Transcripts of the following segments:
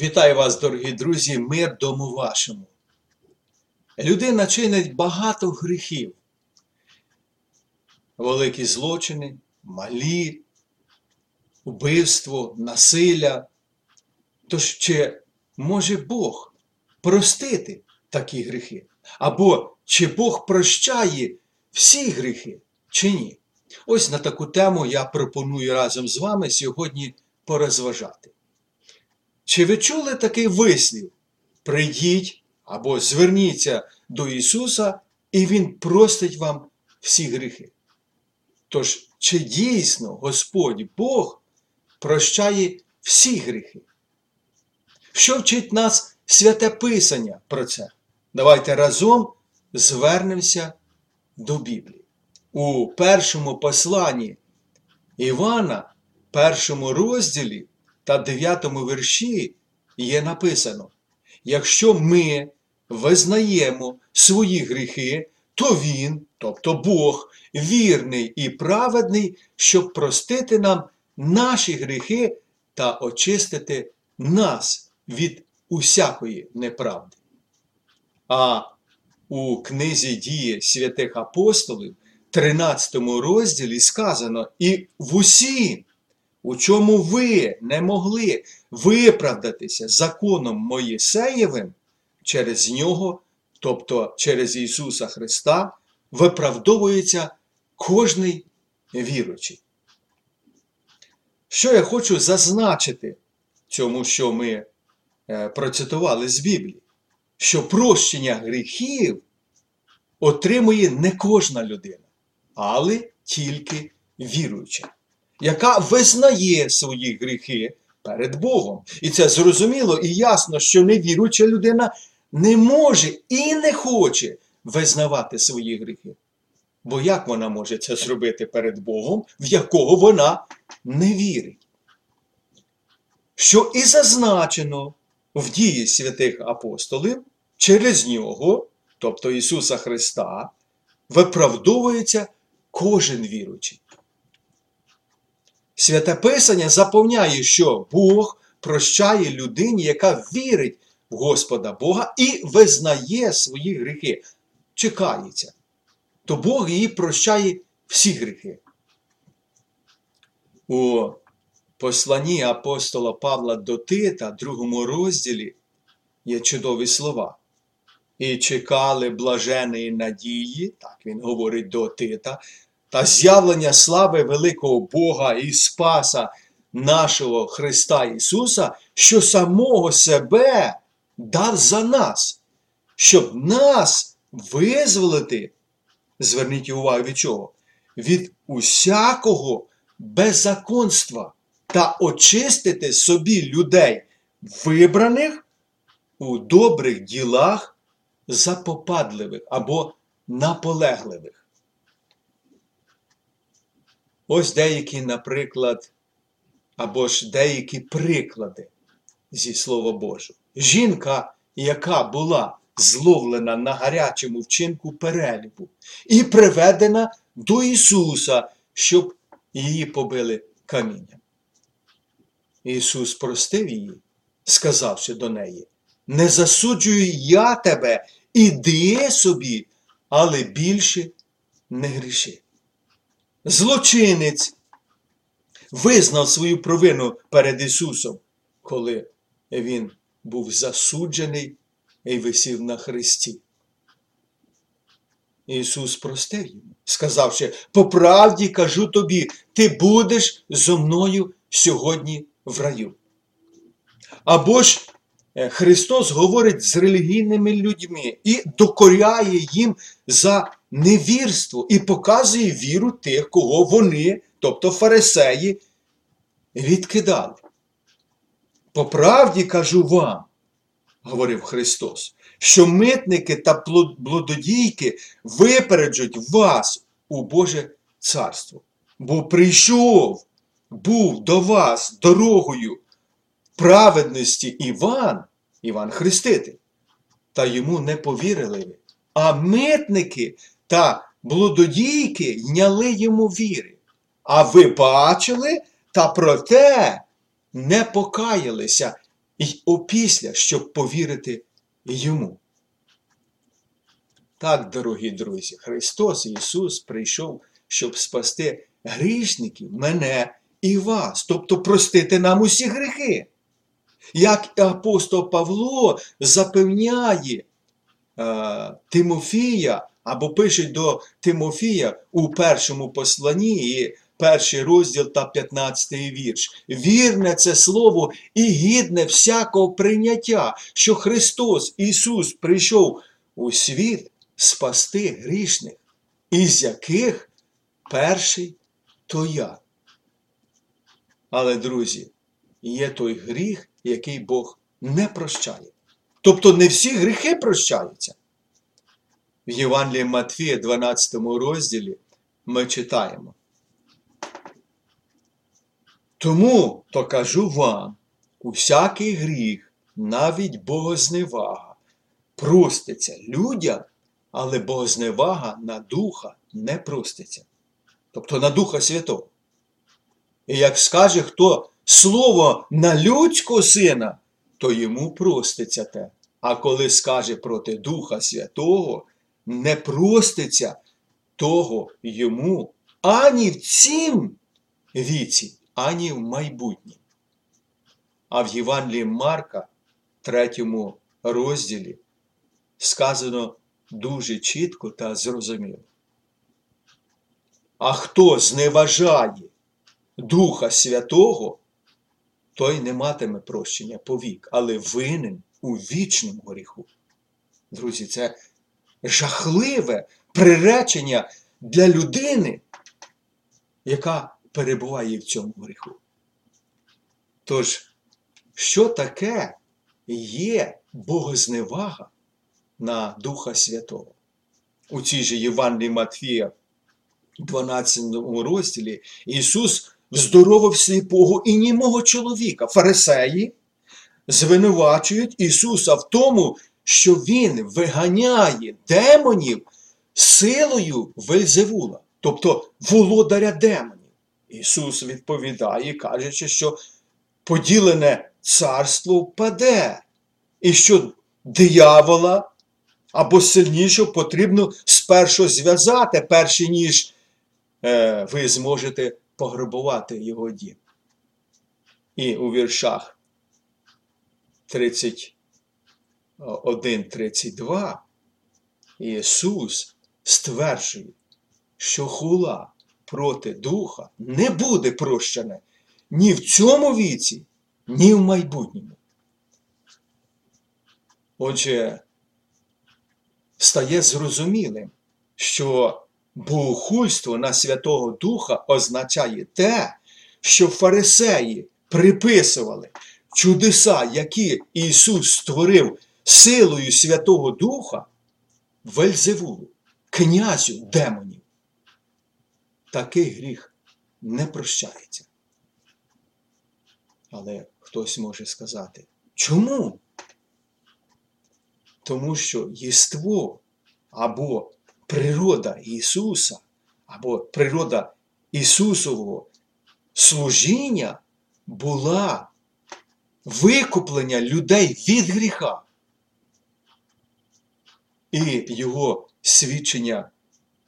Вітаю вас, дорогі друзі, мир дому вашому. Людина чинить багато гріхів. Великі злочини, малі, вбивство, насилля. Тож чи може Бог простити такі гріхи? Або чи Бог прощає всі гріхи, чи ні? Ось на таку тему я пропоную разом з вами сьогодні порозважати. Чи ви чули такий вислів? Прийдіть або зверніться до Ісуса, і Він простить вам всі гріхи. Тож, чи дійсно Господь Бог прощає всі гріхи? Що вчить нас святе Писання про це? Давайте разом звернемося до Біблії. У першому посланні Івана, першому розділі та дев'ятому вірші є написано: якщо ми визнаємо свої гріхи, то Він, тобто Бог, вірний і праведний, щоб простити нам наші гріхи та очистити нас від усякої неправди. А у книзі дії святих апостолів, 13 розділі сказано, і в усім, у чому ви не могли виправдатися законом Моїсеєвим, через нього, тобто через Ісуса Христа, виправдовується кожний віручий. Що я хочу зазначити цьому, що ми е, процитували з Біблії, що прощення гріхів отримує не кожна людина, але тільки віруюча, яка визнає свої гріхи перед Богом. І це зрозуміло і ясно, що невіруюча людина не може і не хоче визнавати свої гріхи. Бо як вона може це зробити перед Богом, в якого вона не вірить? Що і зазначено в дії святих апостолів, через нього, тобто Ісуса Христа, виправдовується кожен віруючий. Святе Писання заповняє, що Бог прощає людині, яка вірить в Господа Бога і визнає свої гріхи, чекається. То Бог їй прощає всі гріхи. У посланні апостола Павла до Тита, другому розділі, є чудові слова. І чекали блаженої надії, так він говорить до Тита, та з'явлення слави великого Бога і Спаса нашого Христа Ісуса, що самого себе дав за нас, щоб нас визволити, зверніть увагу від чого? Від усякого беззаконства та очистити собі людей, вибраних у добрих ділах запопадливих або наполегливих. Ось деякі, наприклад, або ж деякі приклади зі Слова Божого. Жінка, яка була зловлена на гарячому вчинку перелюбу і приведена до Ісуса, щоб її побили камінням. Ісус простив її, сказавши до неї: Не засуджую я тебе, іди собі, але більше не гріши. Злочинець визнав свою провину перед Ісусом, коли Він був засуджений і висів на хресті. Ісус простив йому, сказавши, по правді кажу тобі, ти будеш зо мною сьогодні в раю. Або ж Христос говорить з релігійними людьми і докоряє їм за невірство і показує віру тих, кого вони, тобто фарисеї, відкидали. По правді кажу вам, говорив Христос, що митники та блудодійки випереджуть вас у Боже Царство. Бо прийшов, був до вас дорогою праведності Іван, Іван Хреститель, та йому не повірили ви. А митники та блудодійки йняли йому віри. А ви бачили та проте не покаялися і опісля, щоб повірити йому. Так, дорогі друзі, Христос Ісус прийшов, щоб спасти грішників, мене і вас, тобто простити нам усі гріхи. Як апостол Павло запевняє е, Тимофія, або пише до Тимофія у першому посланні, і перший розділ та 15 вірш. Вірне це слово і гідне всякого прийняття, що Христос Ісус прийшов у світ спасти грішних, із яких перший то я. Але, друзі, є той гріх, який Бог не прощає. Тобто не всі гріхи прощаються. В Євангелії Матфія, 12 розділі, ми читаємо. Тому то кажу вам, усякий гріх, навіть богозневага, проститься людям, але богозневага на Духа не проститься. Тобто на Духа Святого. І як скаже хто слово на людського сина, то йому проститься те. А коли скаже проти Духа Святого, не проститься того йому ані в цім віці, ані в майбутнім. А в Євангелії Марка, третьому розділі, сказано дуже чітко та зрозуміло. А хто зневажає Духа Святого, той не матиме прощення повік, але винен у вічному гріху. Друзі, це жахливе приречення для людини, яка перебуває в цьому гріху. Тож, що таке є богозневага на Духа Святого? У цій же Євангелії Матфія, 12 розділі, Ісус вздоровив сліпого і німого чоловіка. Фарисеї звинувачують Ісуса в тому, що Він виганяє демонів силою Вельзевула, тобто володаря демонів. Ісус відповідає, кажучи, що поділене царство впаде, і що диявола або сильнішого потрібно спершу зв'язати, перш ніж е, ви зможете пограбувати його дім. І у віршах 31-32 Ісус стверджує, що хула проти духа не буде прощене ні в цьому віці, ні в майбутньому. Отже, стає зрозумілим, що богохульство на Святого Духа означає те, що фарисеї приписували чудеса, які Ісус створив силою Святого Духа, Вельзевулу, князю демонів. Такий гріх не прощається. Але хтось може сказати, чому? Тому що єство або природа Ісуса, або природа Ісусового служіння була викуплення людей від гріха. І його свідчення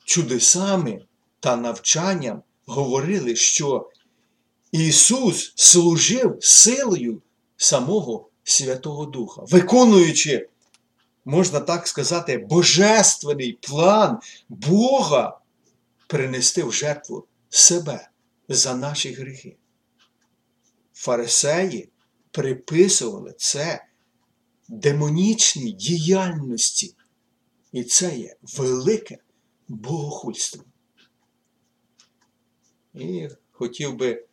чудесами та навчанням говорили, що Ісус служив силою самого Святого Духа, виконуючи, можна так сказати, божественний план Бога принести в жертву себе за наші гріхи. Фарисеї приписували це демонічній діяльності. І це є велике богохульство. І хотів би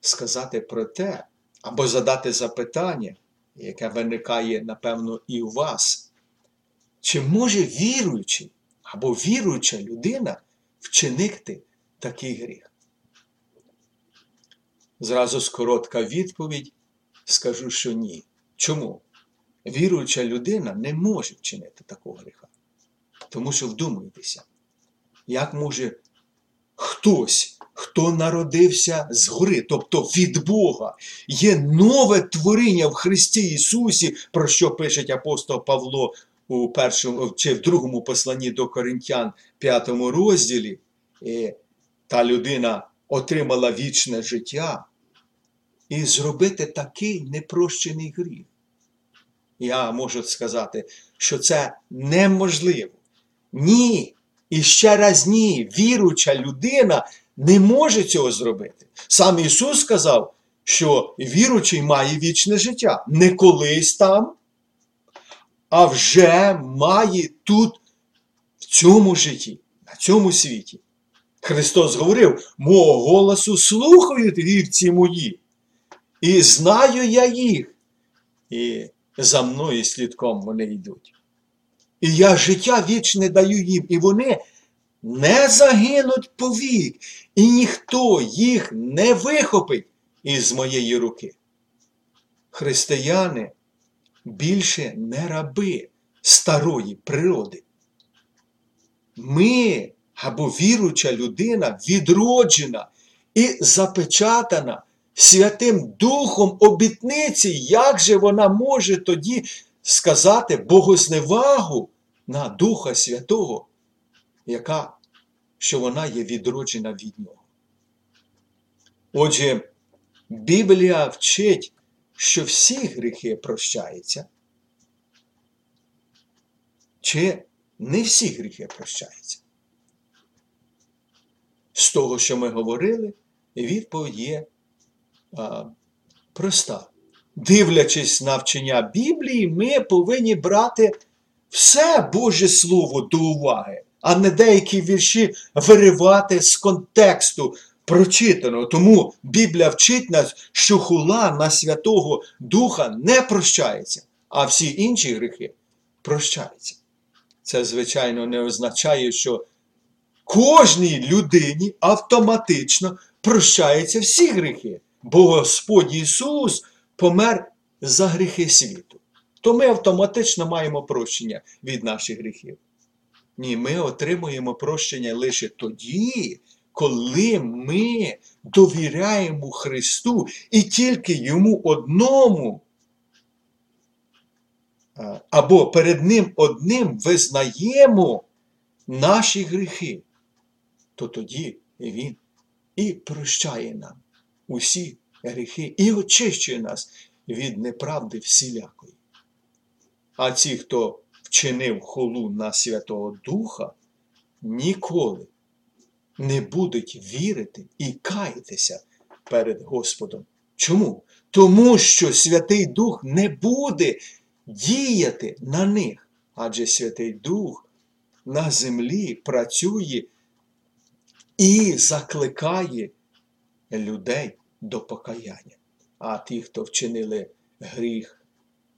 сказати про те, або задати запитання, яке виникає, напевно, і у вас. Чи може віруючий або віруюча людина вчинити такий гріх? Зразу коротка відповідь скажу, що ні. Чому? Віруюча людина не може вчинити такого гріха. Тому що вдумуйтеся, як може хтось, хто народився згори, тобто від Бога, є нове творіння в Христі Ісусі, про що пише апостол Павло у першому чи в другому посланні до Коринтян, п'ятому розділі. І та людина отримала вічне життя і зробити такий непрощений гріх. Я можу сказати, що це неможливо. Ні. І ще раз ні, віруча людина не може цього зробити. Сам Ісус сказав, що віручий має вічне життя. Не колись там, а вже має тут, в цьому житті, на цьому світі. Христос говорив: мого голосу слухають вівці мої, і знаю я їх, і за мною слідком вони йдуть. І я життя вічне даю їм, і вони не загинуть повік, і ніхто їх не вихопить із моєї руки. Християни більше не раби старої природи. Ми або віруча людина відроджена і запечатана Святим Духом обітниці, як же вона може тоді сказати богозневагу на Духа Святого, яка, що вона є відроджена від Нього. Отже, Біблія вчить, що всі гріхи прощаються, чи не всі гріхи прощаються. З того, що ми говорили, відповідь є а, проста. Дивлячись на вчення Біблії, ми повинні брати все Боже Слово до уваги, а не деякі вірші виривати з контексту прочитаного. Тому Біблія вчить нас, що хула на Святого Духа не прощається, а всі інші гріхи прощаються. Це, звичайно, не означає, що кожній людині автоматично прощаються всі гріхи, бо Господь Ісус помер за гріхи світу. То ми автоматично маємо прощення від наших гріхів. Ні, ми отримуємо прощення лише тоді, коли ми довіряємо Христу і тільки Йому одному. Або перед Ним одним визнаємо наші гріхи, то тоді Він і прощає нам усі гріхи і очищує нас від неправди всілякої. А ті, хто вчинив холу на Святого Духа, ніколи не будуть вірити і каятися перед Господом. Чому? Тому що Святий Дух не буде діяти на них, адже Святий Дух на землі працює і закликає людей до покаяння. А ті, хто вчинили гріх,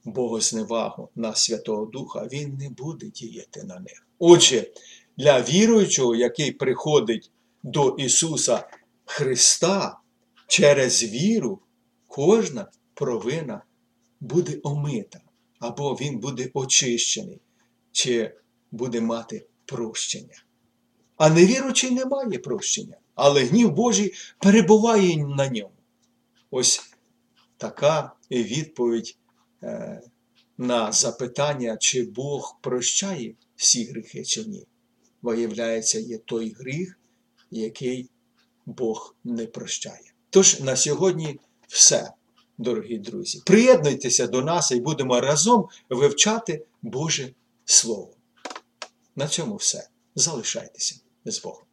богозневагу на Святого Духа, Він не буде діяти на них. Отже, для віруючого, який приходить до Ісуса Христа через віру, кожна провина буде омита, або Він буде очищений, чи буде мати прощення. А невіручий не має прощення, але гнів Божий перебуває на ньому. Ось така відповідь е, на запитання, чи Бог прощає всі гріхи чи ні. Виявляється, є той гріх, який Бог не прощає. Тож на сьогодні все, дорогі друзі. Приєднуйтеся до нас і будемо разом вивчати Боже Слово. На цьому все. Залишайтеся з Богом.